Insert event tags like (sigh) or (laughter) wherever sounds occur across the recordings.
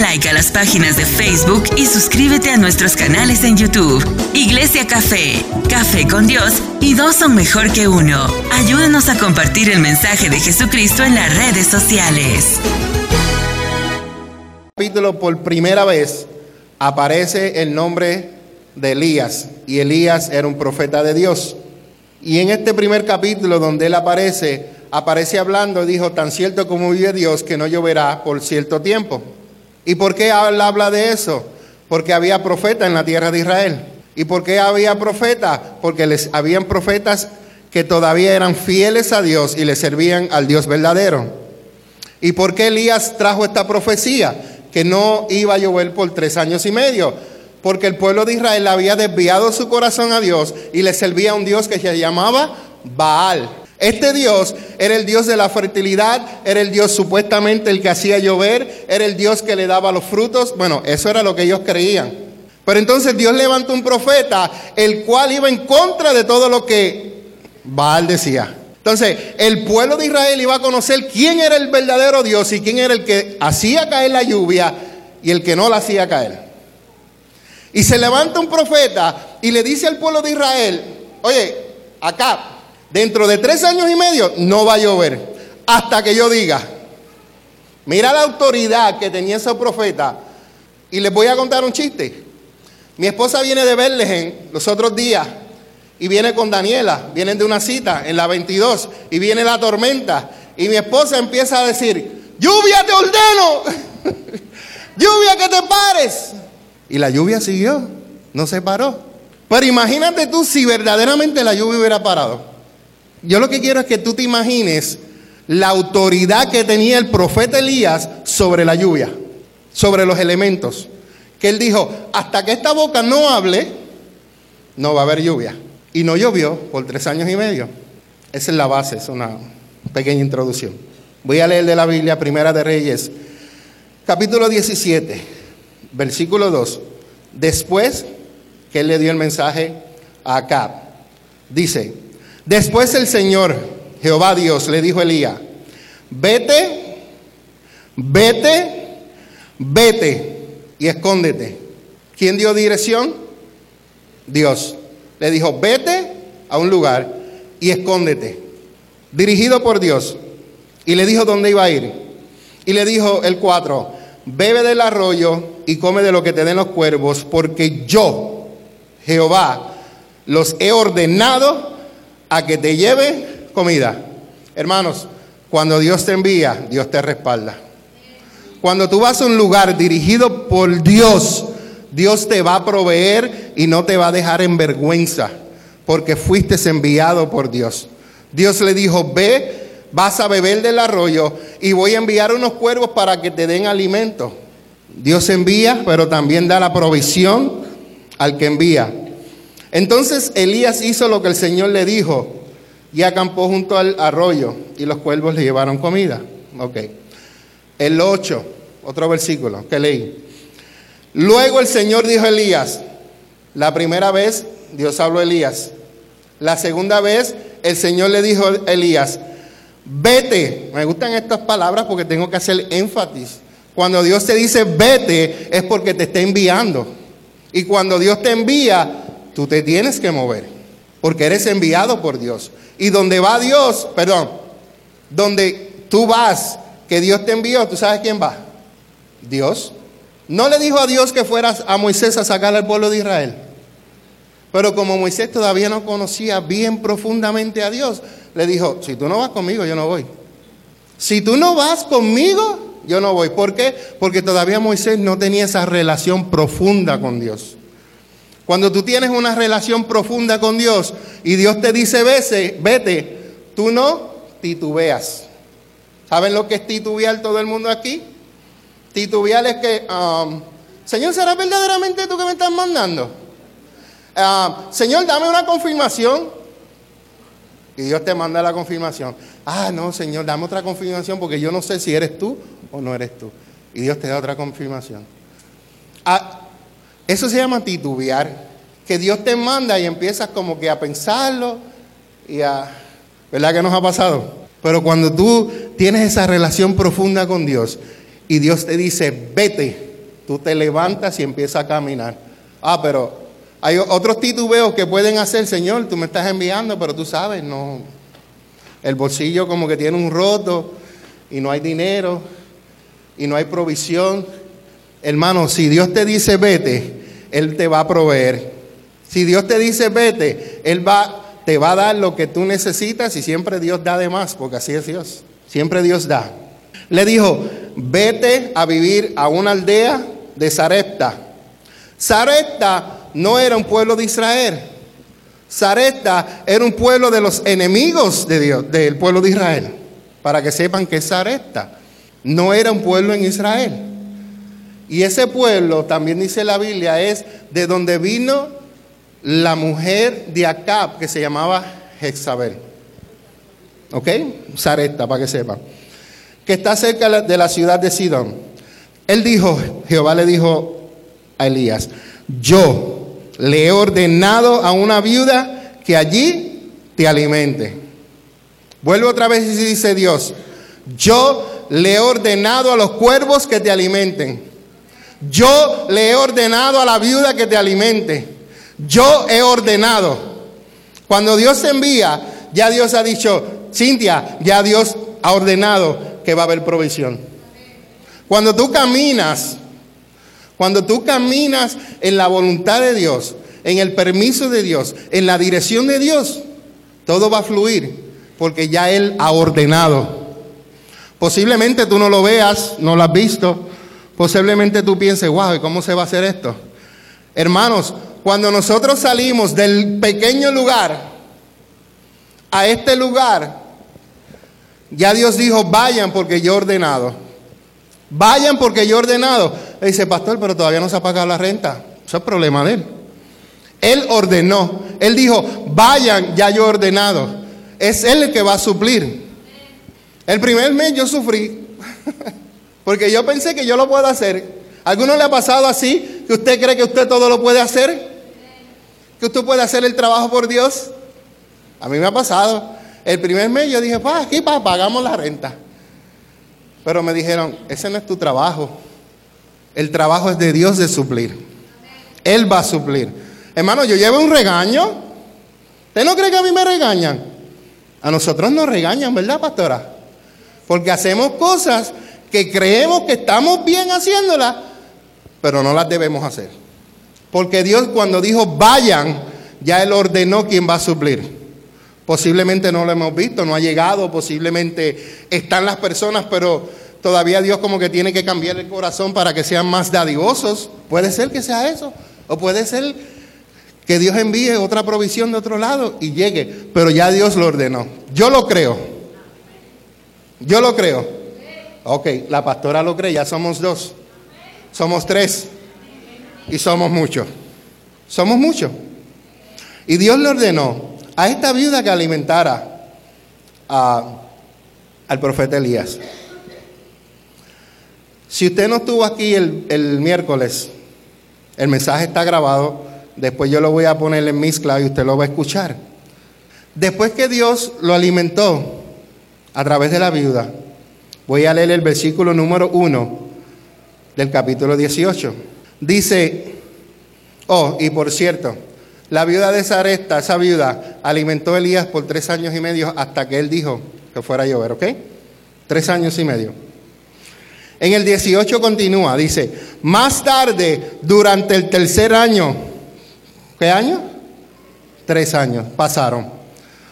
like a las páginas de Facebook y suscríbete a nuestros canales en YouTube. Iglesia Café, Café con Dios y dos son mejor que uno. Ayúdanos a compartir el mensaje de Jesucristo en las redes sociales. Capítulo por primera vez aparece el nombre de Elías y Elías era un profeta de Dios. Y en este primer capítulo donde él aparece, aparece hablando, dijo, tan cierto como vive Dios que no lloverá por cierto tiempo. ¿Y por qué habla, de eso? Porque había profeta en la tierra de Israel. ¿Y por qué había profeta? Porque les habían profetas que todavía eran fieles a Dios y le servían al Dios verdadero. ¿Y por qué Elías trajo esta profecía? Que no iba a llover por tres años y medio. Porque el pueblo de Israel había desviado su corazón a Dios y le servía a un Dios que se llamaba Baal. Este Dios era el Dios de la fertilidad, era el Dios supuestamente el que hacía llover, era el Dios que le daba los frutos. Bueno, eso era lo que ellos creían. Pero entonces Dios levantó un profeta, el cual iba en contra de todo lo que Baal decía. Entonces, el pueblo de Israel iba a conocer quién era el verdadero Dios y quién era el que hacía caer la lluvia y el que no la hacía caer. Y se levanta un profeta y le dice al pueblo de Israel, oye, acá, dentro de tres años y medio no va a llover, hasta que yo diga, mira la autoridad que tenía ese profeta. Y les voy a contar un chiste. Mi esposa viene de Berlegen los otros días y viene con Daniela, vienen de una cita en la 22 y viene la tormenta y mi esposa empieza a decir, lluvia te ordeno, (laughs) lluvia que te pares. Y la lluvia siguió, no se paró. Pero imagínate tú si verdaderamente la lluvia hubiera parado. Yo lo que quiero es que tú te imagines la autoridad que tenía el profeta Elías sobre la lluvia, sobre los elementos. Que él dijo, hasta que esta boca no hable, no va a haber lluvia. Y no llovió por tres años y medio. Esa es la base, es una pequeña introducción. Voy a leer de la Biblia, Primera de Reyes, capítulo 17, versículo 2. Después que él le dio el mensaje a Acab, dice, después el Señor, Jehová Dios, le dijo a Elías, vete, vete, vete y escóndete. ¿Quién dio dirección? Dios. Le dijo, vete a un lugar y escóndete. Dirigido por Dios. Y le dijo dónde iba a ir. Y le dijo el 4, bebe del arroyo y come de lo que te den los cuervos, porque yo, Jehová, los he ordenado a que te lleve comida. Hermanos, cuando Dios te envía, Dios te respalda. Cuando tú vas a un lugar dirigido por Dios, Dios te va a proveer y no te va a dejar en vergüenza, porque fuiste enviado por Dios. Dios le dijo, ve, vas a beber del arroyo y voy a enviar unos cuervos para que te den alimento. Dios envía, pero también da la provisión al que envía. Entonces Elías hizo lo que el Señor le dijo y acampó junto al arroyo y los cuervos le llevaron comida. Ok. El 8, otro versículo que leí. Luego el Señor dijo a Elías, la primera vez Dios habló a Elías, la segunda vez el Señor le dijo a Elías, vete, me gustan estas palabras porque tengo que hacer énfasis. Cuando Dios te dice vete es porque te está enviando. Y cuando Dios te envía, tú te tienes que mover, porque eres enviado por Dios. Y donde va Dios, perdón, donde tú vas, que Dios te envió, ¿tú sabes quién va? Dios. No le dijo a Dios que fueras a Moisés a sacar al pueblo de Israel. Pero como Moisés todavía no conocía bien profundamente a Dios, le dijo, si tú no vas conmigo, yo no voy. Si tú no vas conmigo, yo no voy. ¿Por qué? Porque todavía Moisés no tenía esa relación profunda con Dios. Cuando tú tienes una relación profunda con Dios y Dios te dice vete, vete, tú no titubeas. ¿Saben lo que es titubear todo el mundo aquí? Titubear es que, um, Señor, ¿será verdaderamente tú que me estás mandando? Uh, Señor, dame una confirmación. Y Dios te manda la confirmación. Ah, no, Señor, dame otra confirmación porque yo no sé si eres tú o no eres tú. Y Dios te da otra confirmación. Ah, eso se llama titubear. Que Dios te manda y empiezas como que a pensarlo y a... ¿Verdad que nos ha pasado? Pero cuando tú tienes esa relación profunda con Dios, y Dios te dice, vete, tú te levantas y empiezas a caminar. Ah, pero hay otros titubeos que pueden hacer, Señor, tú me estás enviando, pero tú sabes, no. El bolsillo como que tiene un roto y no hay dinero y no hay provisión. Hermano, si Dios te dice vete, Él te va a proveer. Si Dios te dice vete, Él va, te va a dar lo que tú necesitas y siempre Dios da de más, porque así es Dios. Siempre Dios da. Le dijo, vete a vivir a una aldea de Sarepta. Sarepta no era un pueblo de Israel. Sarepta era un pueblo de los enemigos de Dios, del pueblo de Israel. Para que sepan que Sarepta no era un pueblo en Israel. Y ese pueblo, también dice la Biblia, es de donde vino la mujer de Acab, que se llamaba Jezabel. ¿Ok? Sarepta, para que sepan. Que está cerca de la ciudad de Sidón. Él dijo, Jehová le dijo a Elías, yo le he ordenado a una viuda que allí te alimente. Vuelve otra vez y dice Dios, yo le he ordenado a los cuervos que te alimenten. Yo le he ordenado a la viuda que te alimente. Yo he ordenado. Cuando Dios se envía, ya Dios ha dicho, Cintia, ya Dios ha ordenado que va a haber provisión. Cuando tú caminas cuando tú caminas en la voluntad de Dios, en el permiso de Dios, en la dirección de Dios, todo va a fluir porque ya Él ha ordenado. Posiblemente tú no lo veas, no lo has visto. Posiblemente tú pienses, wow, ¿y cómo se va a hacer esto? Hermanos, cuando nosotros salimos del pequeño lugar a este lugar, ya Dios dijo, vayan porque yo he ordenado. Vayan porque yo he ordenado. Él dice, pastor, pero todavía no se ha pagado la renta. Eso es problema de él. Él ordenó. Él dijo, vayan, ya yo he ordenado. Es él el que va a suplir. El primer mes yo sufrí. (laughs) porque yo pensé que yo lo puedo hacer. ¿Alguno le ha pasado así? ¿Que usted cree que usted todo lo puede hacer? ¿Que usted puede hacer el trabajo por Dios? A mí me ha pasado. El primer mes yo dije, pa, aquí pa, pagamos la renta. Pero me dijeron, ese no es tu trabajo. El trabajo es de Dios de suplir. Él va a suplir. Hermano, yo llevo un regaño. ¿Usted no cree que a mí me regañan? A nosotros nos regañan, ¿verdad, pastora? Porque hacemos cosas que creemos que estamos bien haciéndolas, pero no las debemos hacer. Porque Dios cuando dijo vayan, ya Él ordenó quién va a suplir. Posiblemente no lo hemos visto, no ha llegado, posiblemente están las personas, pero todavía Dios como que tiene que cambiar el corazón para que sean más dadivosos. Puede ser que sea eso, o puede ser que Dios envíe otra provisión de otro lado y llegue, pero ya Dios lo ordenó. Yo lo creo. Yo lo creo. Ok, la pastora lo cree, ya somos dos. Somos tres. Y somos muchos. Somos muchos. Y Dios le ordenó a esta viuda que alimentara al profeta Elías. Si usted no estuvo aquí el, el, miércoles, el mensaje está grabado, después yo lo voy a poner en mezcla y usted lo va a escuchar. Después que Dios lo alimentó a través de la viuda, voy a leer el versículo número 1 del capítulo 18. Dice, oh, y por cierto, la viuda de Saresta, esa viuda, alimentó a Elías por tres años y medio hasta que él dijo que fuera a llover, ¿ok? Tres años y medio. En el 18 continúa, dice, más tarde, durante el tercer año, ¿qué año? Tres años pasaron.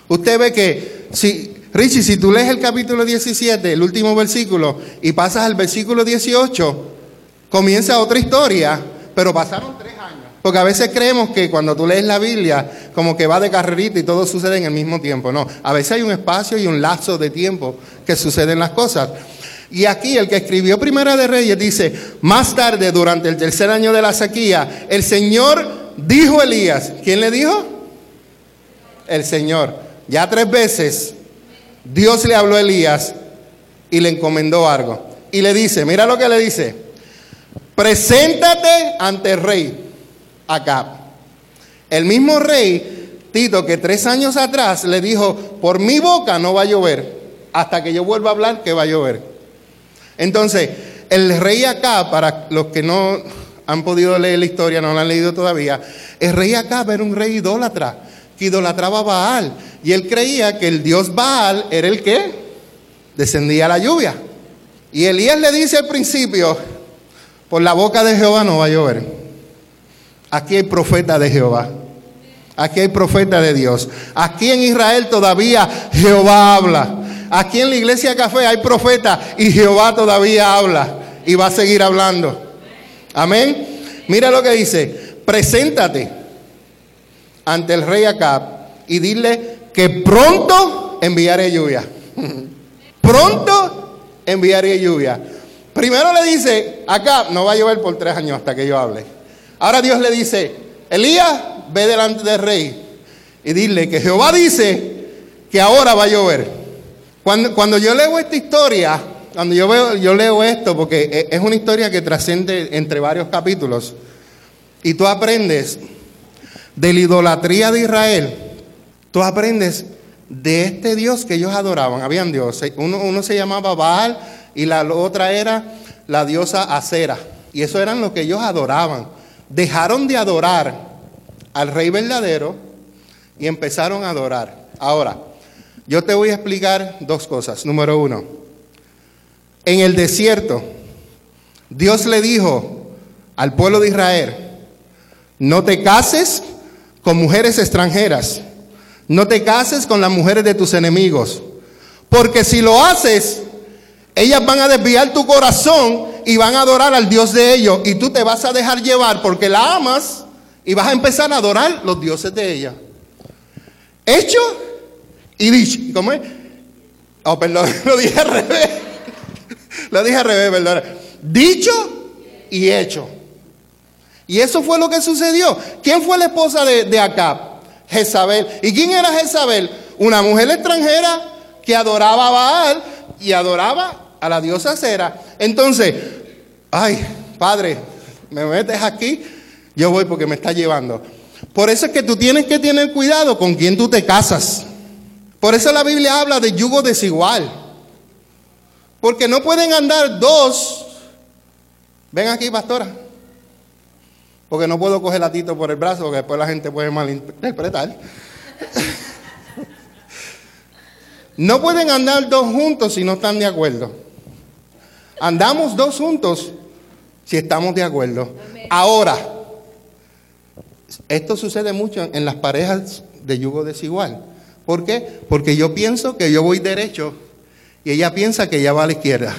Usted ve que, si, Richie, si tú lees el capítulo 17, el último versículo, y pasas al versículo 18, comienza otra historia, pero pasaron tres porque a veces creemos que cuando tú lees la Biblia, como que va de carrerita y todo sucede en el mismo tiempo. No, a veces hay un espacio y un lazo de tiempo que suceden las cosas. Y aquí el que escribió Primera de Reyes dice, más tarde, durante el tercer año de la sequía, el Señor dijo a Elías, ¿quién le dijo? El Señor. Ya tres veces Dios le habló a Elías y le encomendó algo. Y le dice, mira lo que le dice, preséntate ante el rey acá. El mismo rey, Tito, que tres años atrás le dijo, por mi boca no va a llover, hasta que yo vuelva a hablar que va a llover. Entonces, El rey Acá, para los que no han podido leer la historia, no la han leído todavía, el rey Acá era un rey idólatra, que idolatraba a Baal. Y él creía que el dios Baal era el que descendía la lluvia. Y Elías le dice al principio, por la boca de Jehová no va a llover. Aquí hay profeta de Jehová. Aquí hay profeta de Dios. Aquí en Israel todavía Jehová habla. Aquí en la iglesia café hay profeta y Jehová todavía habla y va a seguir hablando. Amén. Mira lo que dice. Preséntate ante el rey Acab y dile que pronto enviaré lluvia. (laughs) pronto enviaré lluvia. Primero le dice, acá no va a llover por tres años hasta que yo hable. Ahora Dios le dice, Elías, ve delante del rey y dile que Jehová dice que ahora va a llover. Cuando, cuando yo leo esta historia, cuando yo, veo, yo leo esto, porque e, es una historia que trasciende entre varios capítulos, y tú aprendes de la idolatría de Israel, tú aprendes de este Dios que ellos adoraban. Habían dioses, uno, uno se llamaba Baal y la otra era la diosa Acera. Y eso eran lo que ellos adoraban. Dejaron de adorar al rey verdadero y empezaron a adorar. Ahora, yo te voy a explicar dos cosas. Número uno, en el desierto, Dios le dijo al pueblo de Israel, no te cases con mujeres extranjeras, no te cases con las mujeres de tus enemigos, porque si lo haces, ellas van a desviar tu corazón y van a adorar al Dios de ellos, y tú te vas a dejar llevar porque la amas y vas a empezar a adorar los dioses de ella. Hecho y dicho. ¿Cómo es? Oh, perdón, (laughs) lo dije al revés. Lo dije al revés, perdón. Dicho y hecho. Y eso fue lo que sucedió. ¿Quién fue la esposa de, de Acab? Jezabel. ¿Y quién era Jezabel? Una mujer extranjera que adoraba a Baal y adoraba a la diosa Cera. Entonces, ay, padre, me metes aquí, yo voy porque me está llevando. Por eso es que tú tienes que tener cuidado con quién tú te casas. Por eso la Biblia habla de yugo desigual. Porque no pueden andar dos. Ven aquí, pastora. Porque no puedo coger a Tito por el brazo, porque después la gente puede malinterpretar. (laughs) no pueden andar dos juntos si no están de acuerdo. Andamos dos juntos si estamos de acuerdo. Ahora, esto sucede mucho en las parejas de yugo desigual. ¿Por qué? Porque yo pienso que yo voy derecho y ella piensa que ella va a la izquierda.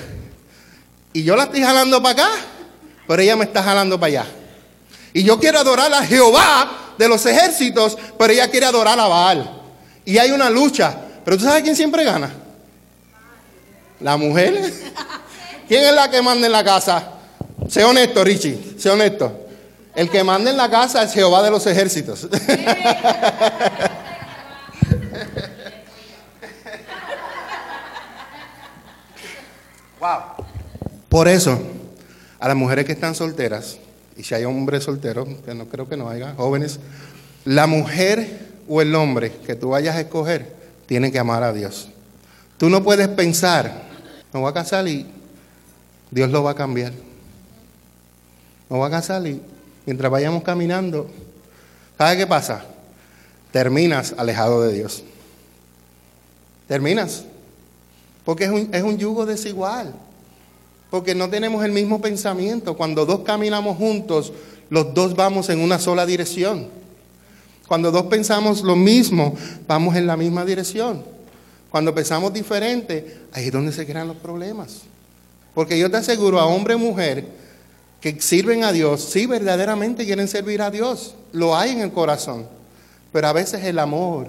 Y yo la estoy jalando para acá, pero ella me está jalando para allá. Y yo quiero adorar a Jehová de los ejércitos, pero ella quiere adorar a Baal. Y hay una lucha. Pero tú sabes quién siempre gana. La mujer. ¿Quién es la que manda en la casa? Sé honesto, Richie. Sé honesto. El que manda en la casa es Jehová de los ejércitos. (laughs) wow. Por eso, a las mujeres que están solteras, y si hay hombres solteros, que no creo que no haya, jóvenes, la mujer o el hombre que tú vayas a escoger tiene que amar a Dios. Tú no puedes pensar, me voy a casar y Dios lo va a cambiar. Me voy a casar y mientras vayamos caminando, ¿sabe qué pasa? Terminas alejado de Dios. Terminas. Porque es un, es un yugo desigual. Porque no tenemos el mismo pensamiento. Cuando dos caminamos juntos, los dos vamos en una sola dirección. Cuando dos pensamos lo mismo, vamos en la misma dirección. Cuando pensamos diferente, ahí es donde se crean los problemas. Porque yo te aseguro a hombre y mujer que sirven a Dios, sí verdaderamente quieren servir a Dios, lo hay en el corazón, pero a veces el amor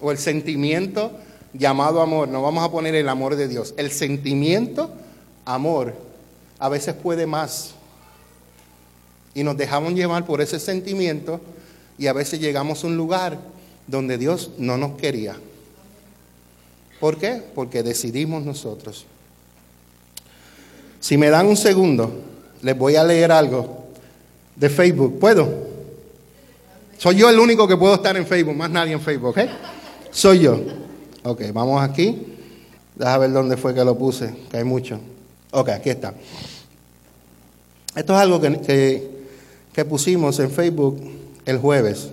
o el sentimiento llamado amor, no vamos a poner el amor de Dios, el sentimiento, amor, a veces puede más. Y nos dejamos llevar por ese sentimiento y a veces llegamos a un lugar donde Dios no nos quería. ¿Por qué? Porque decidimos nosotros. Si me dan un segundo, les voy a leer algo de Facebook. ¿Puedo? Soy yo el único que puedo estar en Facebook, más nadie en Facebook, ¿eh? Soy yo. Ok, vamos aquí. Deja ver dónde fue que lo puse, que hay mucho. Ok, aquí está. Esto es algo que, que, pusimos en Facebook el jueves.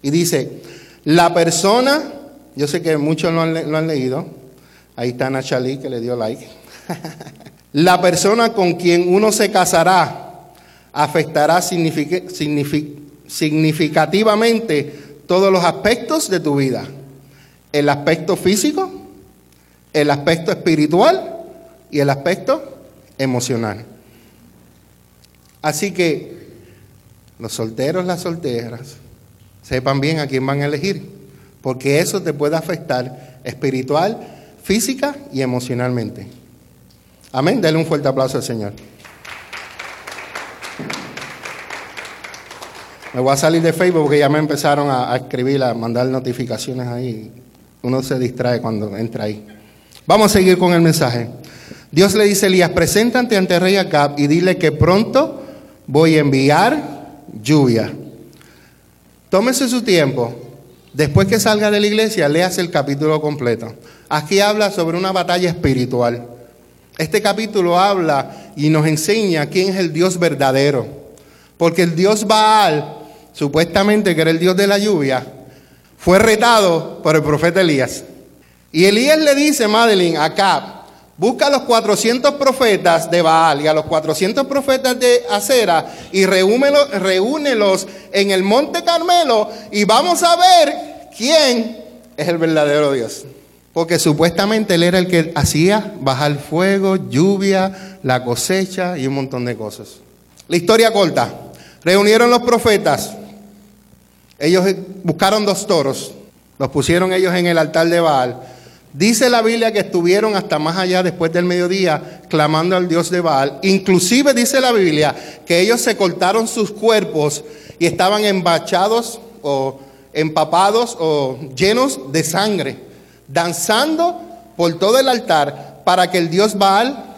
Y dice, la persona, yo sé que muchos lo han, lo han leído, ahí está Nachalí que le dio like. (laughs) la persona con quien uno se casará afectará significativamente todos los aspectos de tu vida. El aspecto físico, el aspecto espiritual y el aspecto emocional. Así que los solteros, las solteras, sepan bien a quién van a elegir, porque eso te puede afectar espiritual, física y emocionalmente. Amén. Dale un fuerte aplauso al Señor. Me voy a salir de Facebook porque ya me empezaron a, escribir, a mandar notificaciones ahí. Uno se distrae cuando entra ahí. Vamos a seguir con el mensaje. Dios le dice a Elías, preséntate ante rey Acab y dile que pronto voy a enviar lluvia. Tómese su tiempo. Después que salga de la iglesia, léase el capítulo completo. Aquí habla sobre una batalla espiritual. Este capítulo habla y nos enseña quién es el Dios verdadero. Porque el Dios Baal supuestamente que era el Dios de la lluvia, fue retado por el profeta Elías. Y Elías le dice, Madeline, acá, busca a los 400 profetas de Baal y a los 400 profetas de Acera y reúnelos, reúnelos en el monte Carmelo y vamos a ver quién es el verdadero Dios. Porque supuestamente él era el que hacía bajar fuego, lluvia, la cosecha y un montón de cosas. La historia corta. Reunieron los profetas, ellos buscaron dos toros, los pusieron ellos en el altar de Baal. Dice la Biblia que estuvieron hasta más allá después del mediodía clamando al Dios de Baal. Inclusive dice la Biblia que ellos se cortaron sus cuerpos y estaban embachados o empapados o llenos de sangre, danzando por todo el altar para que el Dios Baal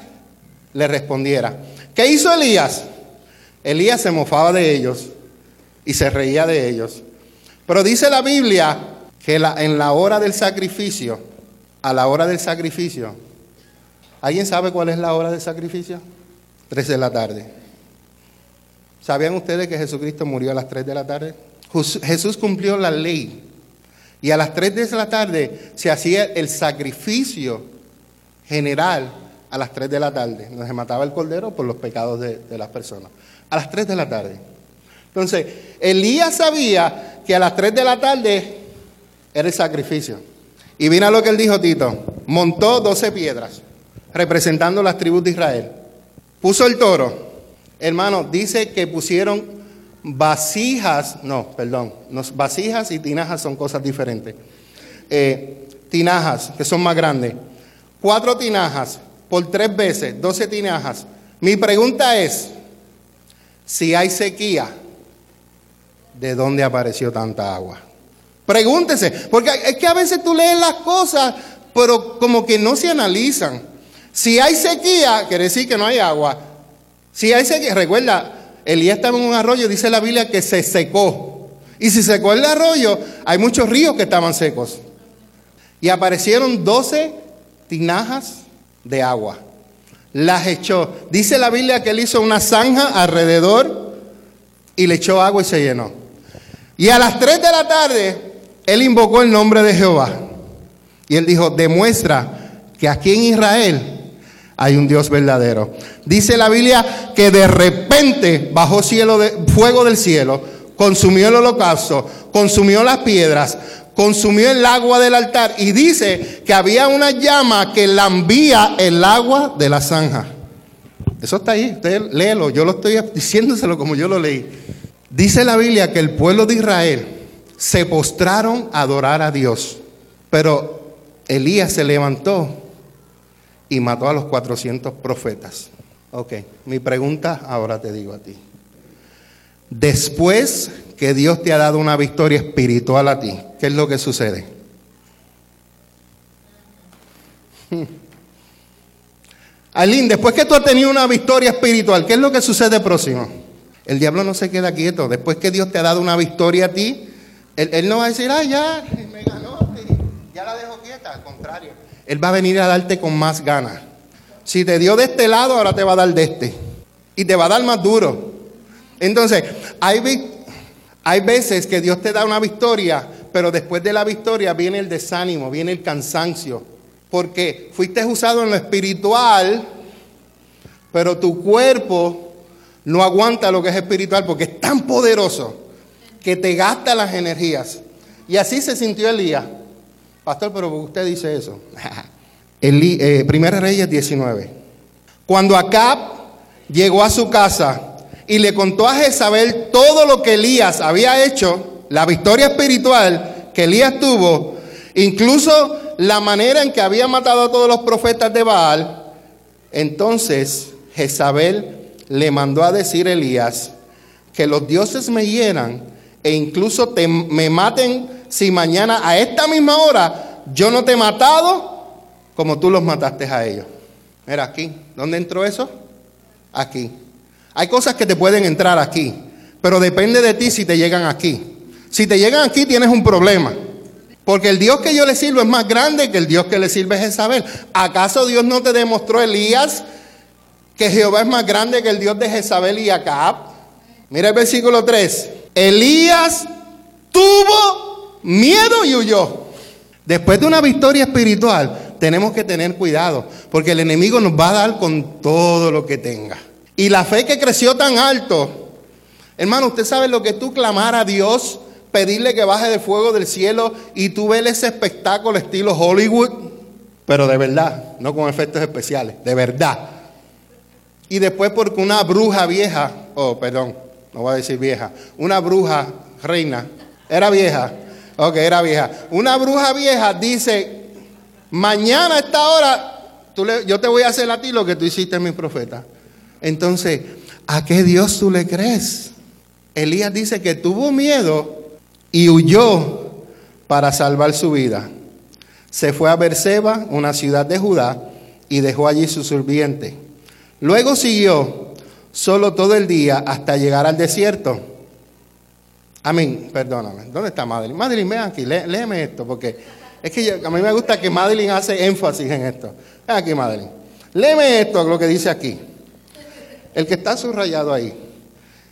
le respondiera. ¿Qué hizo Elías? Elías se mofaba de ellos y se reía de ellos. Pero dice la Biblia que en la hora del sacrificio, a la hora del sacrificio, ¿alguien sabe cuál es la hora del sacrificio? Tres de la tarde. ¿Sabían ustedes que Jesucristo murió a las tres de la tarde? Jesús cumplió la ley. Y a las tres de la tarde se hacía el sacrificio general a las tres de la tarde. Se mataba el cordero por los pecados de, de las personas. A las tres de la tarde. Entonces, Elías sabía que a las 3 de la tarde era el sacrificio. Y vino lo que él dijo, Tito. Montó 12 piedras, representando las tribus de Israel. Puso el toro. Hermano, dice que pusieron vasijas, no, perdón, vasijas y tinajas son cosas diferentes. Eh, tinajas, que son más grandes. Cuatro tinajas por tres veces, 12 tinajas. Mi pregunta es, si hay sequía, ¿de dónde apareció tanta agua? Pregúntese, porque es que a veces tú lees las cosas, pero como que no se analizan. Si hay sequía, quiere decir que no hay agua. Si hay sequía, recuerda, Elías estaba en un arroyo, dice la Biblia que se secó. Y si secó el arroyo, hay muchos ríos que estaban secos. Y aparecieron 12 tinajas de agua. Las echó. Dice la Biblia que él hizo una zanja alrededor y le echó agua y se llenó. Y a las 3 de la tarde, él invocó el nombre de Jehová. Y él dijo, demuestra que aquí en Israel hay un Dios verdadero. Dice la Biblia que de repente bajó cielo de, fuego del cielo, consumió el holocausto, consumió las piedras, consumió el agua del altar y dice que había una llama que lambía el agua de la zanja. Eso está ahí, usted léelo, yo lo estoy diciéndoselo como yo lo leí. Dice la Biblia que el pueblo de Israel se postraron a adorar a Dios, pero Elías se levantó y mató a los 400 profetas. Ok, mi pregunta ahora te digo a ti. Después que Dios te ha dado una victoria espiritual a ti, ¿qué es lo que sucede? (laughs) Alín, después que tú has tenido una victoria espiritual, ¿qué es lo que sucede próximo? El diablo no se queda quieto. Después que Dios te ha dado una victoria a ti, él, no va a decir, ah, ya, me ganó, ya la dejo quieta. Al contrario, Él va a venir a darte con más ganas. Si te dio de este lado, ahora te va a dar de este. Y te va a dar más duro. Entonces, hay, hay veces que Dios te da una victoria, pero después de la victoria viene el desánimo, viene el cansancio. Porque fuiste usado en lo espiritual, pero tu cuerpo no aguanta lo que es espiritual porque es tan poderoso que te gasta las energías. Y así se sintió Elías. Pastor, pero usted dice eso. (laughs) Eh, Primera Reyes 19. Cuando Acab llegó a su casa y le contó a Jezabel todo lo que Elías había hecho, la victoria espiritual que Elías tuvo, incluso la manera en que había matado a todos los profetas de Baal, entonces Jezabel le mandó a decir Elías que los dioses me hieran e incluso me maten si mañana a esta misma hora yo no te he matado como tú los mataste a ellos. Mira aquí, ¿dónde entró eso? Aquí. Hay cosas que te pueden entrar aquí, pero depende de ti si te llegan aquí. Si te llegan aquí tienes un problema. Porque el Dios que yo le sirvo es más grande que el Dios que le sirve Jezabel. ¿Acaso Dios no te demostró, Elías, que Jehová es más grande que el Dios de Jezabel y Acab? Mira el versículo 3. Elías tuvo miedo y huyó. Después de una victoria espiritual, tenemos que tener cuidado, porque el enemigo nos va a dar con todo lo que tenga. Y la fe que creció tan alto, hermano, usted sabe lo que tú clamar a Dios, pedirle que baje de fuego del cielo y tú ves ese espectáculo estilo Hollywood, pero de verdad, no con efectos especiales, de verdad. Y después porque una bruja vieja, oh, perdón, no voy a decir vieja, una bruja reina, era vieja, ok, era vieja. Una bruja vieja dice, mañana a esta hora yo te voy a hacer a ti lo que tú hiciste mi profeta. Entonces, ¿a qué Dios tú le crees? Elías dice que tuvo miedo y huyó para salvar su vida. Se fue a Berseba, una ciudad de Judá, y dejó allí su sirviente. Luego siguió solo todo el día hasta llegar al desierto. Amén, perdóname. ¿Dónde está Madeline? Madeline, ven aquí, léeme esto, porque es que a mí me gusta que Madeline hace énfasis en esto. Ven aquí, Madeline. Léeme esto, lo que dice aquí. El que está subrayado ahí.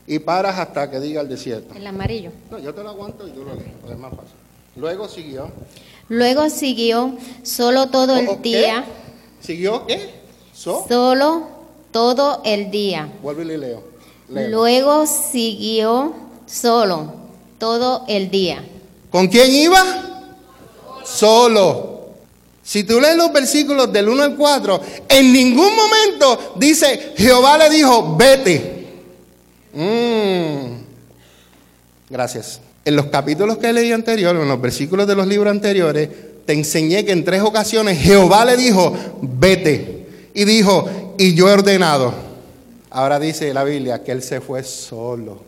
Y paras hasta que diga el desierto. El amarillo. No, yo te lo aguanto y tú lo lees, es más fácil. Luego siguió. Luego siguió solo todo el día. ¿Siguió qué? Solo todo el día. Vuelve y leo. Luego siguió solo todo el día. ¿Con quién iba? Solo. Si tú lees los versículos del 1 al 4, en ningún momento dice, Jehová le dijo, vete. Mm. Gracias. En los capítulos que leí anterior, en los versículos de los libros anteriores, te enseñé que en tres ocasiones Jehová le dijo, vete. Y dijo, y yo he ordenado. Ahora dice la Biblia que Él se fue solo.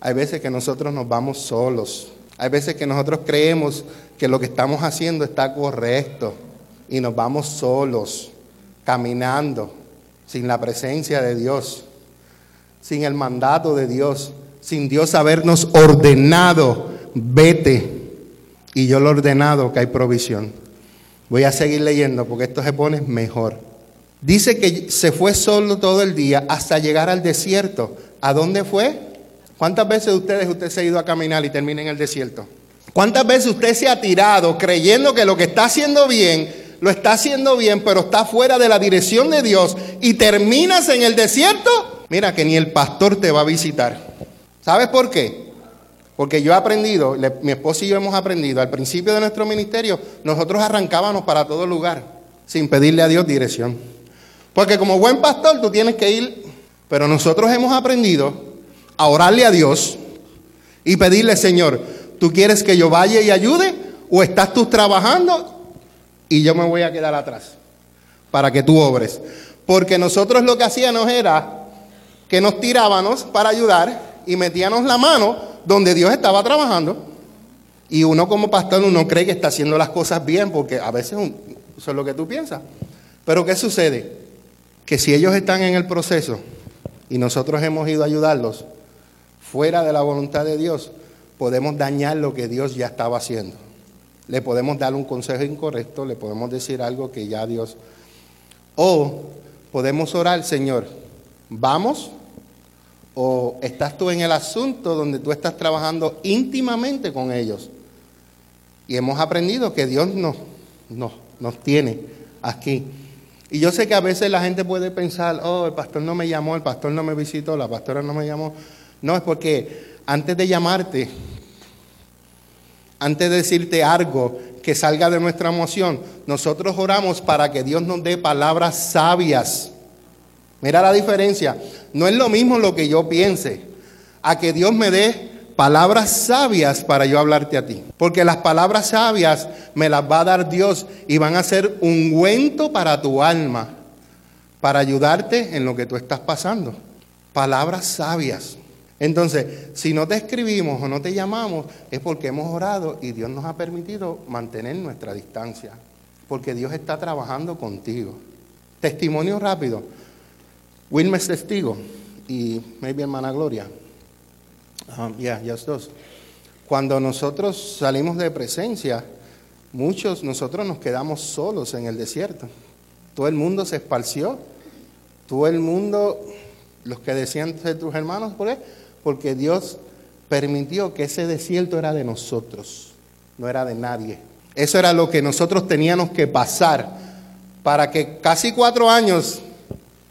Hay veces que nosotros nos vamos solos. Hay veces que nosotros creemos que lo que estamos haciendo está correcto y nos vamos solos, caminando, sin la presencia de Dios, sin el mandato de Dios, sin Dios habernos ordenado, vete. Y yo lo he ordenado que hay provisión. Voy a seguir leyendo porque esto se pone mejor. Dice que se fue solo todo el día hasta llegar al desierto. ¿A dónde fue? ¿Cuántas veces ustedes usted se ha ido a caminar y termina en el desierto? ¿Cuántas veces usted se ha tirado creyendo que lo que está haciendo bien, lo está haciendo bien, pero está fuera de la dirección de Dios y terminas en el desierto? Mira que ni el pastor te va a visitar. ¿Sabes por qué? Porque yo he aprendido, mi esposo y yo hemos aprendido, al principio de nuestro ministerio, nosotros arrancábamos para todo lugar, sin pedirle a Dios dirección. Porque como buen pastor tú tienes que ir, pero nosotros hemos aprendido a orarle a Dios y pedirle, Señor, ¿tú quieres que yo vaya y ayude? ¿O estás tú trabajando y yo me voy a quedar atrás para que tú obres? Porque nosotros lo que hacíamos era que nos tirábamos para ayudar y metíamos la mano donde Dios estaba trabajando. Y uno como pastor uno cree que está haciendo las cosas bien porque a veces eso es lo que tú piensas. Pero ¿qué sucede? Que si ellos están en el proceso y nosotros hemos ido a ayudarlos fuera de la voluntad de Dios, podemos dañar lo que Dios ya estaba haciendo. Le podemos dar un consejo incorrecto, le podemos decir algo que ya Dios... O podemos orar, Señor, ¿vamos? ¿O estás tú en el asunto donde tú estás trabajando íntimamente con ellos? Y hemos aprendido que Dios nos, nos, nos tiene aquí. Y yo sé que a veces la gente puede pensar, oh, el pastor no me llamó, el pastor no me visitó, la pastora no me llamó. No, es porque antes de llamarte, antes de decirte algo que salga de nuestra emoción, nosotros oramos para que Dios nos dé palabras sabias. Mira la diferencia. No es lo mismo lo que yo piense, a que Dios me dé palabras sabias para yo hablarte a ti. Porque las palabras sabias me las va a dar Dios y van a ser un ungüento para tu alma, para ayudarte en lo que tú estás pasando. Palabras sabias. Entonces, si no te escribimos o no te llamamos, es porque hemos orado y Dios nos ha permitido mantener nuestra distancia. Porque Dios está trabajando contigo. Testimonio rápido. Wilmer es testigo y maybe hermana Gloria. Um, ya, ya dos. Cuando nosotros salimos de presencia, muchos nosotros nos quedamos solos en el desierto. Todo el mundo se esparció. Todo el mundo, los que decían ser tus hermanos, ¿por qué? Porque Dios permitió que ese desierto era de nosotros, no era de nadie. Eso era lo que nosotros teníamos que pasar para que casi cuatro años,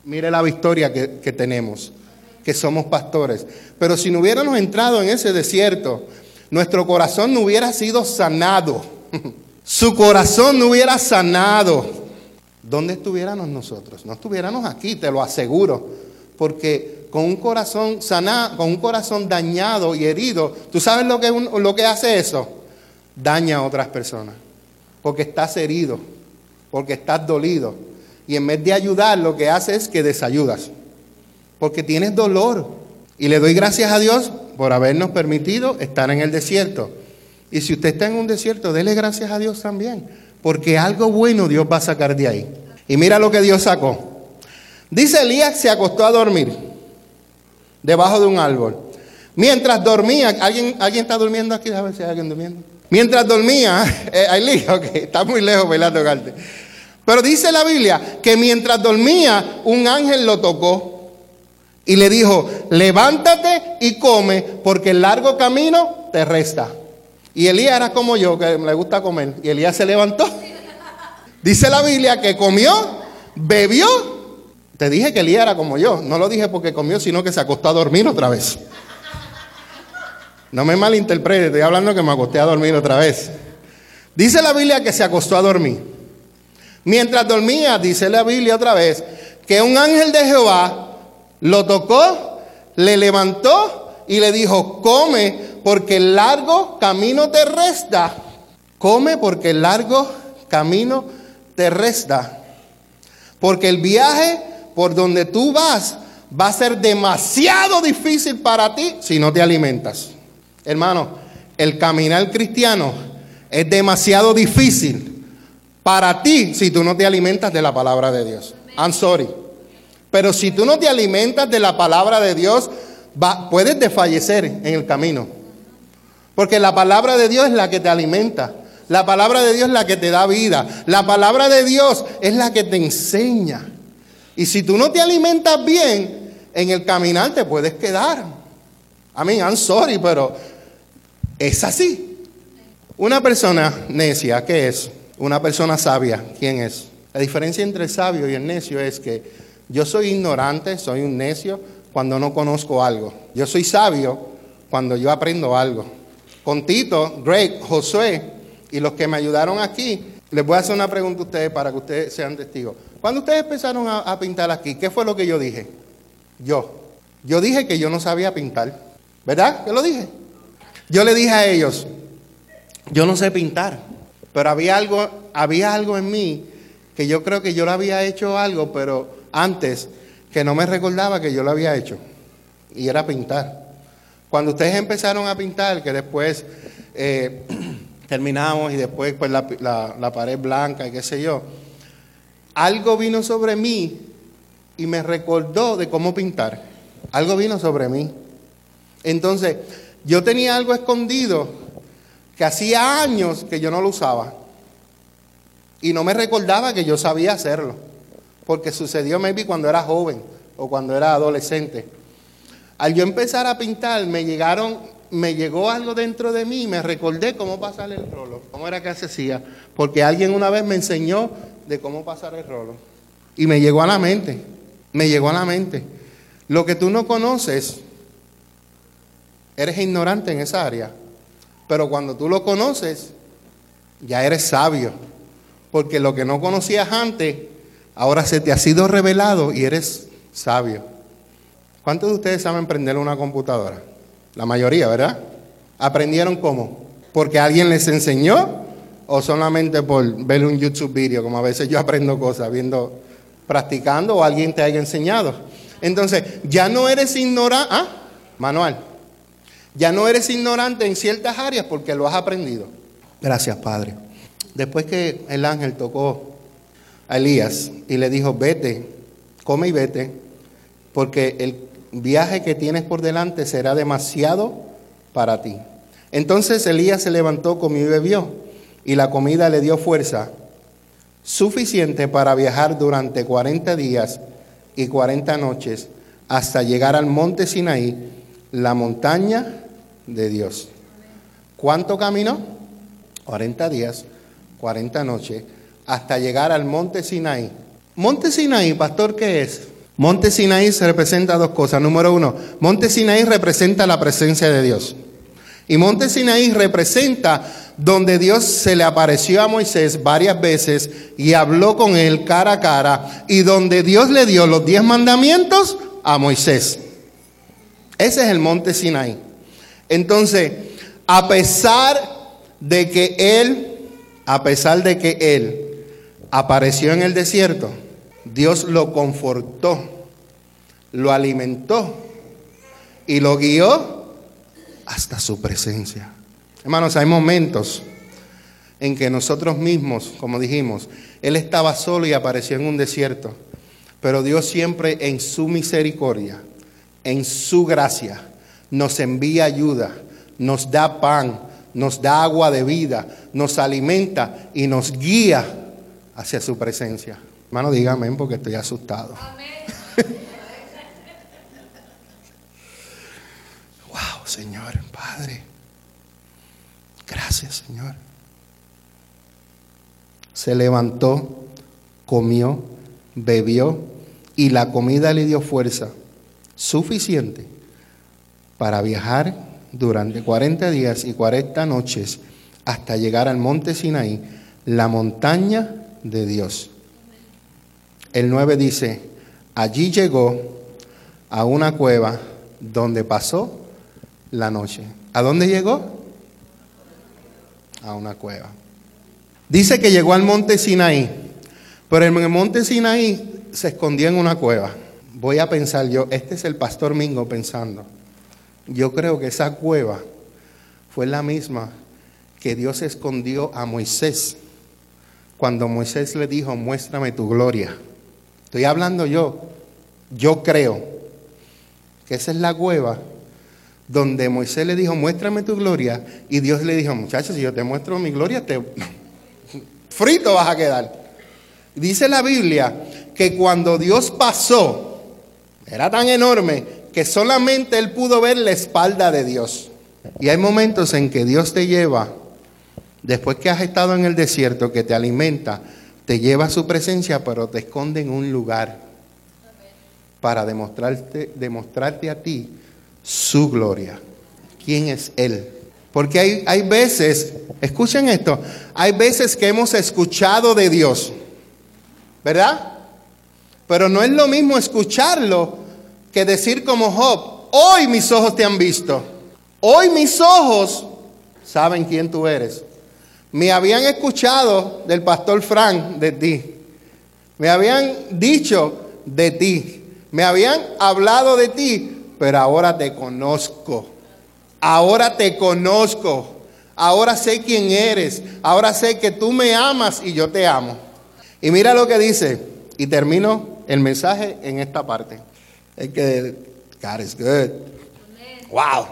mire la victoria que, que tenemos que somos pastores. Pero si no hubiéramos entrado en ese desierto, nuestro corazón no hubiera sido sanado. (laughs) Su corazón no hubiera sanado. ¿Dónde estuviéramos nosotros? No estuviéramos aquí, te lo aseguro. Porque con un corazón sanado, con un corazón dañado y herido, ¿tú sabes lo que, lo que hace eso? Daña a otras personas. Porque estás herido, porque estás dolido. Y en vez de ayudar, lo que hace es que desayudas porque tienes dolor. Y le doy gracias a Dios por habernos permitido estar en el desierto. Y si usted está en un desierto, dele gracias a Dios también, porque algo bueno Dios va a sacar de ahí. Y mira lo que Dios sacó. Dice Elías se acostó a dormir debajo de un árbol. Mientras dormía, ¿alguien, ¿alguien está durmiendo aquí? A ver si hay alguien durmiendo. Mientras dormía, (laughs) eh, (laughs) ok, está muy lejos, ¿verdad? Tocarte. Pero dice la Biblia que mientras dormía, un ángel lo tocó y le dijo, levántate y come, porque el largo camino te resta. Y Elías era como yo, que le gusta comer. Y Elías se levantó. (laughs) Dice la Biblia que comió, bebió. Te dije que Elías era como yo. No lo dije porque comió, sino que se acostó a dormir otra vez. No me malinterprete, estoy hablando que me acosté a dormir otra vez. Dice la Biblia que se acostó a dormir. Mientras dormía, dice la Biblia otra vez, que un ángel de Jehová lo tocó, le levantó y le dijo, come porque el largo camino te resta. Come porque el largo camino te resta. Porque el viaje por donde tú vas va a ser demasiado difícil para ti si no te alimentas. Hermano, el caminar cristiano es demasiado difícil para ti si tú no te alimentas de la palabra de Dios. I'm sorry. Pero si tú no te alimentas de la palabra de Dios, puedes desfallecer en el camino. Porque la palabra de Dios es la que te alimenta. La palabra de Dios es la que te da vida. La palabra de Dios es la que te enseña. Y si tú no te alimentas bien, en el caminar te puedes quedar. I mean, I'm sorry, pero es así. Una persona necia, ¿qué es? Una persona sabia, ¿quién es? La diferencia entre el sabio y el necio es que yo soy ignorante, soy un necio cuando no conozco algo. Yo soy sabio cuando yo aprendo algo. Con Tito, Greg, Josué y los que me ayudaron aquí, les voy a hacer una pregunta a ustedes para que ustedes sean testigos. Cuando ustedes empezaron a, pintar aquí, ¿qué fue lo que yo dije? Yo. Yo dije que yo no sabía pintar. ¿Verdad? ¿Qué lo dije? Yo le dije a ellos, yo no sé pintar, pero había algo, había algo en mí que yo creo que yo lo había hecho algo, pero antes que no me recordaba que yo lo había hecho, y era pintar. Cuando ustedes empezaron a pintar, que después eh, (clears throat) terminamos y después pues, la, la pared blanca y qué sé yo, algo vino sobre mí y me recordó de cómo pintar. Algo vino sobre mí. Entonces, yo tenía algo escondido que hacía años que yo no lo usaba. Y no me recordaba que yo sabía hacerlo. Porque sucedió maybe cuando era joven o cuando era adolescente. Al yo empezar a pintar, me llegaron, me llegó algo dentro de mí, me recordé cómo pasar el rolo, cómo era que se hacía, porque alguien una vez me enseñó de cómo pasar el rolo. Y me llegó a la mente, me llegó a la mente. Lo que tú no conoces, eres ignorante en esa área, pero cuando tú lo conoces, ya eres sabio, porque lo que no conocías antes, ahora se te ha sido revelado y eres sabio. ¿Cuántos de ustedes saben prender una computadora? La mayoría, ¿verdad? ¿Aprendieron cómo? ¿Porque alguien les enseñó o solamente por ver un YouTube video, como a veces yo aprendo cosas viendo, practicando o alguien te haya enseñado? Entonces, ya no eres ignorante, ¿ah? Manual, ya no eres ignorante en ciertas áreas porque lo has aprendido. Gracias, Padre. Después que el ángel tocó Elías y le dijo, vete, come y vete, porque el viaje que tienes por delante será demasiado para ti. Entonces Elías se levantó, comió y bebió, y la comida le dio fuerza suficiente para viajar durante 40 días y 40 noches hasta llegar al monte Sinaí, la montaña de Dios. ¿Cuánto caminó? 40 días, 40 noches, hasta llegar al monte Sinaí. Monte Sinaí, pastor, ¿qué es? Monte Sinaí se representa dos cosas. Número uno, Monte Sinaí representa la presencia de Dios. Y Monte Sinaí representa donde Dios se le apareció a Moisés varias veces y habló con él cara a cara, y donde Dios le dio los diez mandamientos a Moisés. Ese es el monte Sinaí. Entonces, a pesar de que él, a pesar de que él apareció en el desierto, Dios lo confortó, lo alimentó y lo guió hasta su presencia. Hermanos, hay momentos en que nosotros mismos, como dijimos, Él estaba solo y apareció en un desierto, pero Dios siempre en su misericordia, en su gracia, nos envía ayuda, nos da pan, nos da agua de vida, nos alimenta y nos guía hacia su presencia. Hermano, dígame porque estoy asustado. wow, Señor, Padre. Gracias, Señor. Se levantó, comió, bebió y la comida le dio fuerza suficiente para viajar durante 40 días y 40 noches hasta llegar al monte Sinaí, la montaña de Dios. El 9 dice, allí llegó a una cueva donde pasó la noche. ¿A dónde llegó? a una cueva. Dice que llegó al monte Sinaí, pero en el monte Sinaí se escondía en una cueva. Voy a pensar yo, este es el pastor Mingo pensando. Yo creo que esa cueva fue la misma que Dios escondió a Moisés cuando Moisés le dijo, muéstrame tu gloria. Estoy hablando yo, yo creo que esa es la cueva donde Moisés le dijo, muéstrame tu gloria, y Dios le dijo, muchachos, si yo te muestro mi gloria, te (laughs) frito vas a quedar. Dice la Biblia que cuando Dios pasó, era tan enorme que solamente él pudo ver la espalda de Dios. Y hay momentos en que Dios te lleva, después que has estado en el desierto, que te alimenta, te lleva a su presencia, pero te esconde en un lugar para demostrarte, demostrarte a ti su gloria. ¿Quién es Él? Porque hay, hay veces, escuchen esto, hay veces que hemos escuchado de Dios, ¿verdad? Pero no es lo mismo escucharlo que decir como Job, hoy mis ojos te han visto, hoy mis ojos saben quién tú eres. Me habían escuchado del pastor Frank de ti, me habían dicho de ti, me habían hablado de ti, pero ahora te conozco. Ahora te conozco. Ahora sé quién eres. Ahora sé que tú me amas y yo te amo. Y mira lo que dice. Y termino el mensaje en esta parte. Es que God is good. Wow.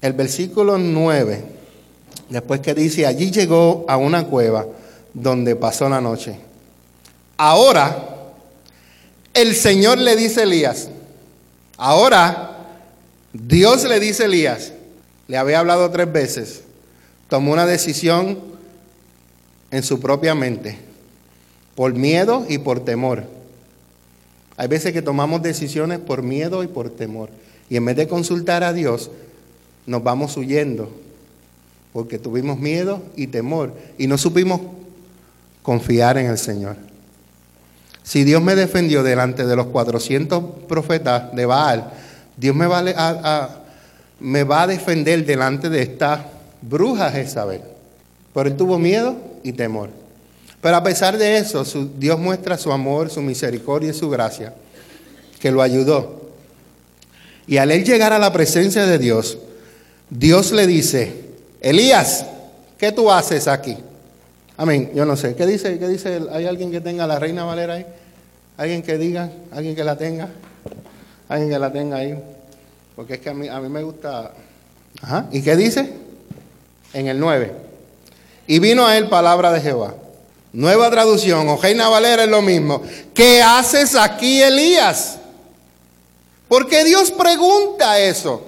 El versículo 9. Después que dice, allí llegó a una cueva donde pasó la noche. Ahora el Señor le dice a Elías, ahora Dios le dice a Elías, le había hablado tres veces, tomó una decisión en su propia mente, por miedo y por temor. Hay veces que tomamos decisiones por miedo y por temor. Y en vez de consultar a Dios, nos vamos huyendo, porque tuvimos miedo y temor y no supimos confiar en el Señor. Si Dios me defendió delante de los 400 profetas de Baal, Dios me va a, defender delante de esta bruja Jezabel. Pero él tuvo miedo y temor. Pero a pesar de eso, Dios muestra su amor, su misericordia y su gracia, que lo ayudó. Y al él llegar a la presencia de Dios, Dios le dice, Elías, ¿qué tú haces aquí? Amén, yo no sé. ¿Qué dice? ¿Qué dice? ¿Hay alguien que tenga la reina Valera ahí? ¿Alguien que diga? ¿Alguien que la tenga? ¿Alguien que la tenga ahí? Porque es que a mí, a mí me gusta... Ajá. ¿Y qué dice? En el 9. Y vino a él palabra de Jehová. Nueva traducción, o Reina Valera es lo mismo. ¿Qué haces aquí, Elías? ¿Por qué Dios pregunta eso?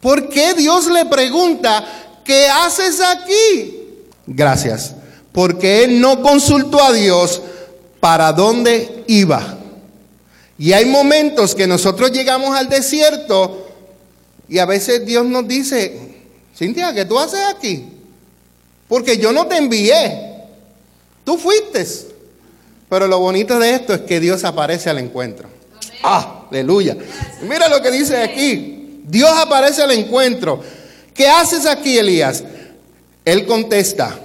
¿Por qué Dios le pregunta, ¿qué haces aquí? Gracias. Porque él no consultó a Dios para dónde iba. Y hay momentos que nosotros llegamos al desierto y a veces Dios nos dice, Cintia, ¿qué tú haces aquí? Porque yo no te envié. Tú fuiste. Pero lo bonito de esto es que Dios aparece al encuentro. Ah, aleluya. Mira lo que dice aquí. Dios aparece al encuentro. ¿Qué haces aquí, Elías? Él contesta,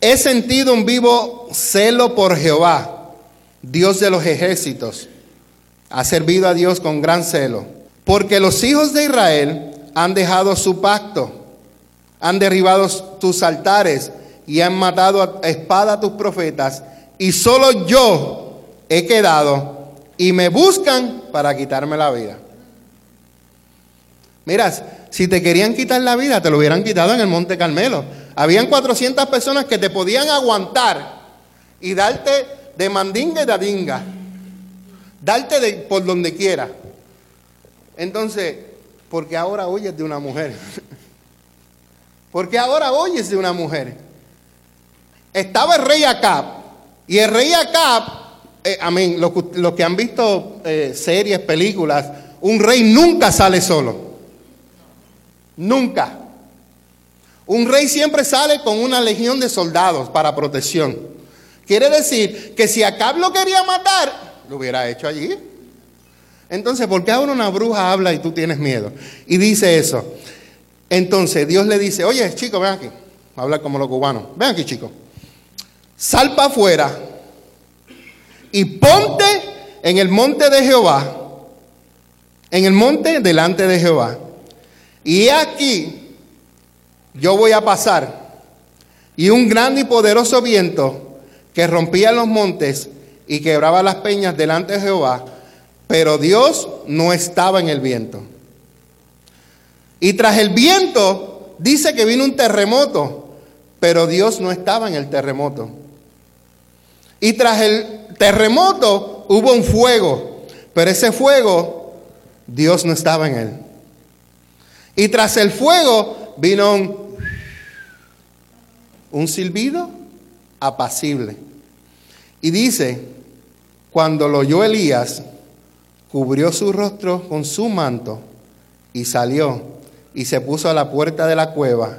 he sentido un vivo celo por Jehová, Dios de los ejércitos. Ha servido a Dios con gran celo. Porque los hijos de Israel han dejado su pacto, han derribado tus altares y han matado a espada a tus profetas, y solo yo he quedado y me buscan para quitarme la vida. Mira, si te querían quitar la vida, te lo hubieran quitado en el Monte Carmelo. Habían 400 personas que te podían aguantar y darte de mandinga y de adinga. Darte por donde quiera. Entonces, porque ahora oyes de una mujer? (laughs) porque ahora oyes de una mujer? Estaba el rey Acab. Y el rey Acab, eh, amén, los, que han visto eh, series, películas, un rey nunca sale solo. Nunca. Un rey siempre sale con una legión de soldados para protección. Quiere decir que si Acab lo quería matar, lo hubiera hecho allí. Entonces, ¿por qué ahora una bruja habla y tú tienes miedo? Y dice eso. Entonces Dios le dice, oye, chico, ven aquí. Habla como los cubanos. Ven aquí, chico sal para afuera y ponte en el monte de Jehová, en el monte delante de Jehová. Y aquí yo voy a pasar y un grande y poderoso viento que rompía los montes y quebraba las peñas delante de Jehová, pero Dios no estaba en el viento. Y tras el viento dice que vino un terremoto, pero Dios no estaba en el terremoto. Y tras el terremoto hubo un fuego, pero ese fuego Dios no estaba en él. Y tras el fuego vino un, silbido apacible. Y dice, cuando lo oyó Elías, cubrió su rostro con su manto y salió y se puso a la puerta de la cueva.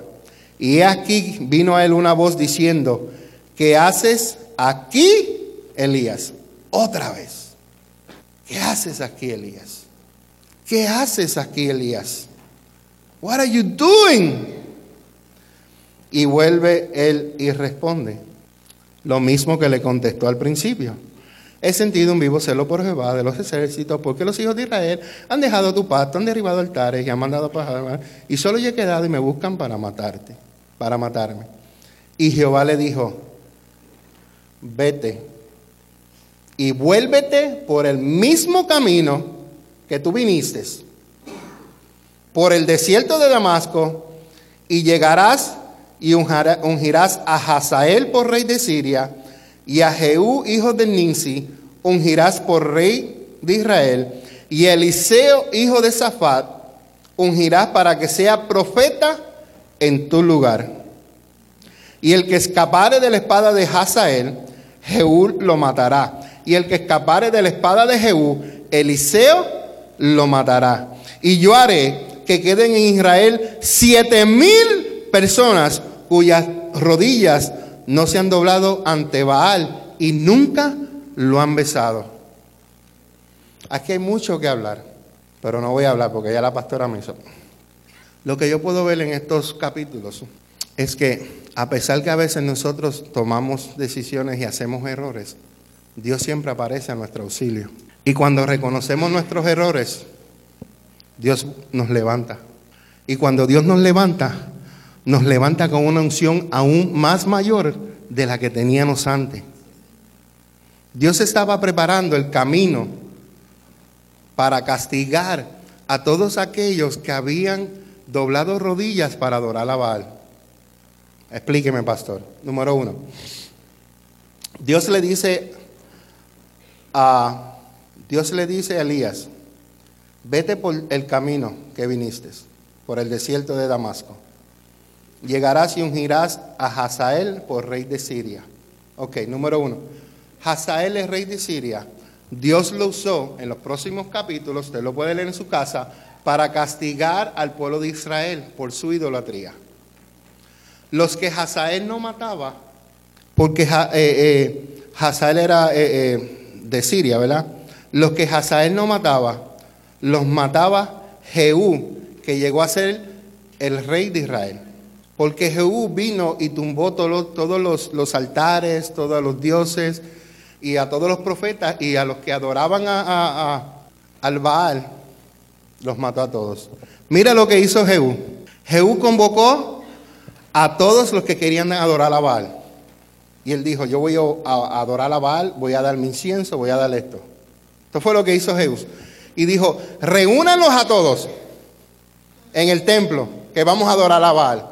Y aquí vino a él una voz diciendo, ¿qué haces aquí, Elías? Otra vez. ¿Qué haces aquí, Elías? ¿Qué haces aquí, Elías? What are you doing? Y vuelve él y responde lo mismo que le contestó al principio. He sentido un vivo celo por Jehová de los ejércitos, porque los hijos de Israel han dejado tu pacto, han derribado altares y han mandado para y solo yo he quedado y me buscan para matarte, para matarme. Y Jehová le dijo, vete y vuélvete por el mismo camino que tú viniste, por el desierto de Damasco, y llegarás y ungirás a Hazael por rey de Siria, y a Jehú, hijo de Ninsi, ungirás por rey de Israel, y Eliseo, hijo de Safat, ungirás para que sea profeta en tu lugar. Y el que escapare de la espada de Hazael, Jehú lo matará. Y el que escapare de la espada de Jehú, Eliseo lo matará. Y yo haré que queden en Israel siete mil personas cuyas rodillas no se han doblado ante Baal y nunca lo han besado. Aquí hay mucho que hablar, pero no voy a hablar porque ya la pastora me hizo. Lo que yo puedo ver en estos capítulos es que a pesar que a veces nosotros tomamos decisiones y hacemos errores, Dios siempre aparece a nuestro auxilio. Y cuando reconocemos nuestros errores, Dios nos levanta. Y cuando Dios nos levanta, nos levanta con una unción aún más mayor de la que teníamos antes. Dios estaba preparando el camino para castigar a todos aquellos que habían doblado rodillas para adorar a Baal. Explíqueme, pastor. Número uno. Dios le dice a Dios le dice a Elías, vete por el camino que viniste, por el desierto de Damasco. Llegarás y ungirás a Hazael por rey de Siria. Ok, número uno. Hazael es rey de Siria. Dios lo usó en los próximos capítulos, usted lo puede leer en su casa, para castigar al pueblo de Israel por su idolatría. Los que Hazael no mataba, porque eh, eh, Hazael era eh, de Siria, ¿verdad? Los que Hazael no mataba, los mataba Jehú, que llegó a ser el rey de Israel. Porque Jehú vino y tumbó todos los, altares, todos los dioses y a todos los profetas y a los que adoraban a, al Baal, los mató a todos. Mira lo que hizo Jehú. Jehú convocó a todos los que querían adorar a Baal. Y él dijo, yo voy a adorar a Baal, voy a dar mi incienso, voy a dar esto. Esto fue lo que hizo Jehú. Y dijo, reúnanlos a todos en el templo, que vamos a adorar a Baal.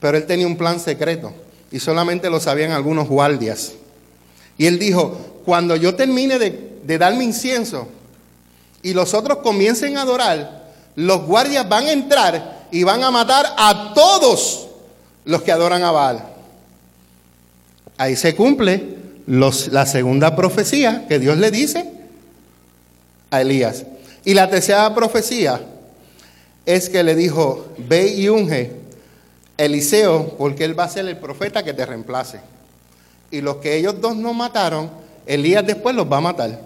Pero él tenía un plan secreto y solamente lo sabían algunos guardias. Y él dijo, cuando yo termine de, dar mi incienso y los otros comiencen a adorar, los guardias van a entrar y van a matar a todos los que adoran a Baal. Ahí se cumple la segunda profecía que Dios le dice a Elías. Y la tercera profecía es que le dijo, ve y unge Eliseo, porque él va a ser el profeta que te reemplace. Y los que ellos dos no mataron, Elías después los va a matar.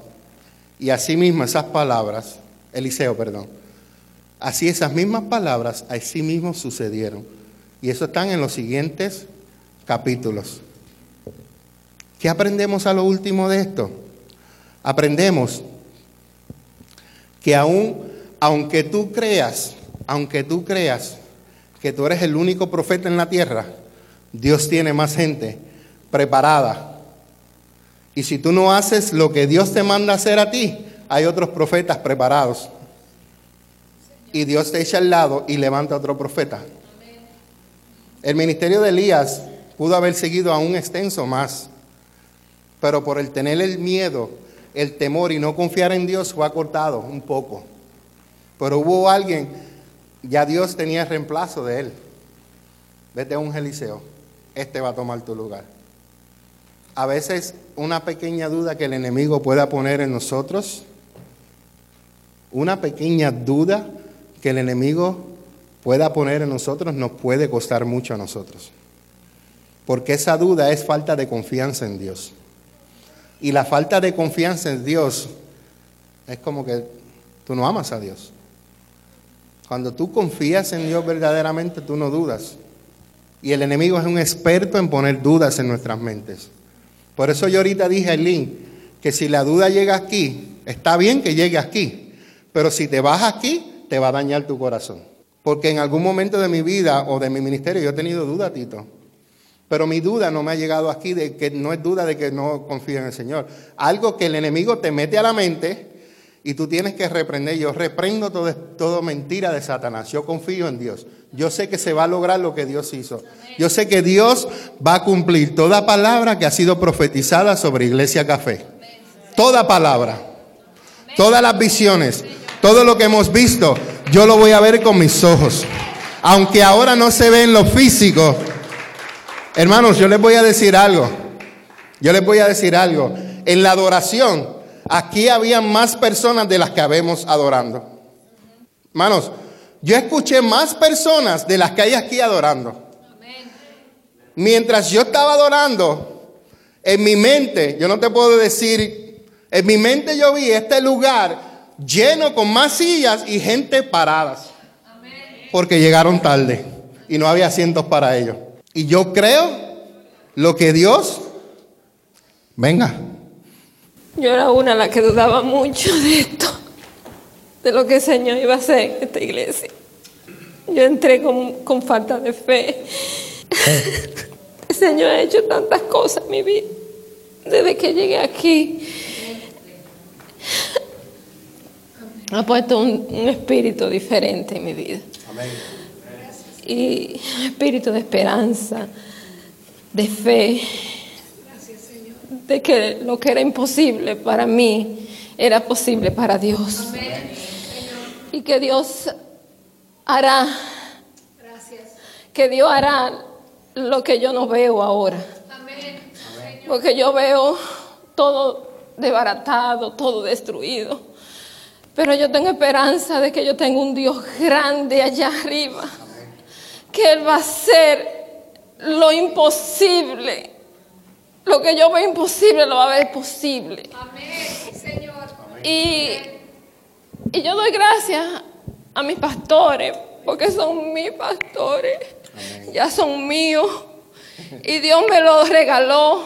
Y así mismo esas palabras, Eliseo, perdón, así esas mismas palabras, así mismo sucedieron. Y eso están en los siguientes capítulos. ¿Qué aprendemos a lo último de esto? Aprendemos que aún, aunque tú creas, aunque tú creas que tú eres el único profeta en la tierra, Dios tiene más gente preparada. Y si tú no haces lo que Dios te manda hacer a ti, hay otros profetas preparados. Y Dios te echa al lado y levanta otro profeta. El ministerio de Elías pudo haber seguido aún extenso más pero por el tener el miedo, el temor y no confiar en Dios fue acortado un poco. Pero hubo alguien, ya Dios tenía el reemplazo de él. Vete a un Eliseo, este va a tomar tu lugar. A veces una pequeña duda que el enemigo pueda poner en nosotros, una pequeña duda que el enemigo pueda poner en nosotros nos puede costar mucho a nosotros. Porque esa duda es falta de confianza en Dios. Y la falta de confianza en Dios es como que tú no amas a Dios. Cuando tú confías en Dios verdaderamente, tú no dudas. Y el enemigo es un experto en poner dudas en nuestras mentes. Por eso yo ahorita dije a Eileen que si la duda llega aquí, está bien que llegue aquí, pero si te vas aquí, te va a dañar tu corazón. Porque en algún momento de mi vida o de mi ministerio yo he tenido duda, Tito. Pero mi duda no me ha llegado aquí de que no es duda de que no confío en el Señor. Algo que el enemigo te mete a la mente y tú tienes que reprender. Yo reprendo todo, todo mentira de Satanás. Yo confío en Dios. Yo sé que se va a lograr lo que Dios hizo. Yo sé que Dios va a cumplir toda palabra que ha sido profetizada sobre Iglesia Café. Toda palabra. todas las visiones, todo lo que hemos visto, yo lo voy a ver con mis ojos. Aunque ahora no se ve en lo físico, hermanos, yo les voy a decir algo. Yo les voy a decir algo. En la adoración, aquí había más personas de las que habemos adorando. Hermanos, yo escuché más personas de las que hay aquí adorando. Mientras yo estaba adorando, en mi mente, yo no te puedo decir, en mi mente yo vi este lugar lleno con más sillas y gente paradas. Porque llegaron tarde y no había asientos para ellos. Y yo creo lo que Dios, venga. Yo era una la que dudaba mucho de esto, de lo que el Señor iba a hacer en esta iglesia. Yo entré con, con falta de fe. (laughs) El Señor ha hecho tantas cosas en mi vida desde que llegué aquí. Ha puesto un, un espíritu diferente en mi vida. Y espíritu de esperanza, de fe, de que lo que era imposible para mí era posible para Dios. Y que Dios hará, que Dios hará lo que yo no veo ahora. Porque yo veo todo desbaratado, todo destruido. Pero yo tengo esperanza de que yo tengo un Dios grande allá arriba. Que Él va a hacer lo imposible. Lo que yo veo imposible lo va a ver posible. Y, y yo doy gracias a mis pastores, porque son mis pastores. Ya son míos. Y Dios me los regaló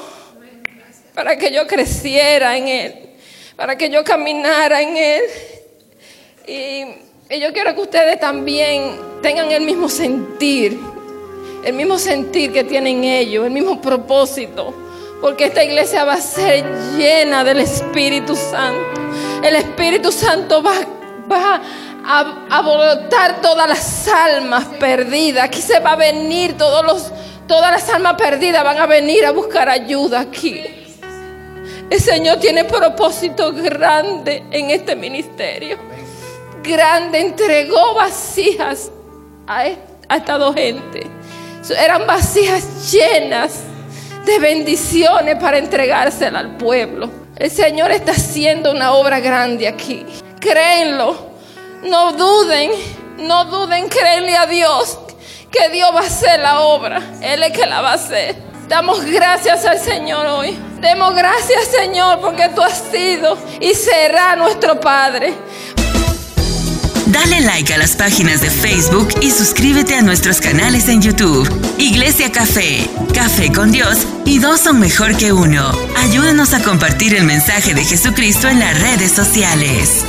para que yo creciera en Él, para que yo caminara en Él. Y, y yo quiero que ustedes también tengan el mismo sentir, el mismo sentir que tienen ellos, el mismo propósito, porque esta iglesia va a ser llena del Espíritu Santo. El Espíritu Santo va, a, a todas las almas perdidas. Aquí se va a venir todos los, todas las almas perdidas van a venir a buscar ayuda aquí. El Señor tiene propósito grande en este ministerio. Grande, entregó vasijas a, est- a esta dos gente. Eran vasijas llenas de bendiciones para entregárselas al pueblo. El Señor está haciendo una obra grande aquí. Créenlo. No duden, no duden, créenle a Dios que Dios va a hacer la obra. Él es que la va a hacer. Damos gracias al Señor hoy. Demos gracias, Señor, porque tú has sido y será nuestro Padre. Dale like a las páginas de Facebook y suscríbete a nuestros canales en YouTube. Iglesia Café, Café con Dios y dos son mejor que uno. Ayúdanos a compartir el mensaje de Jesucristo en las redes sociales.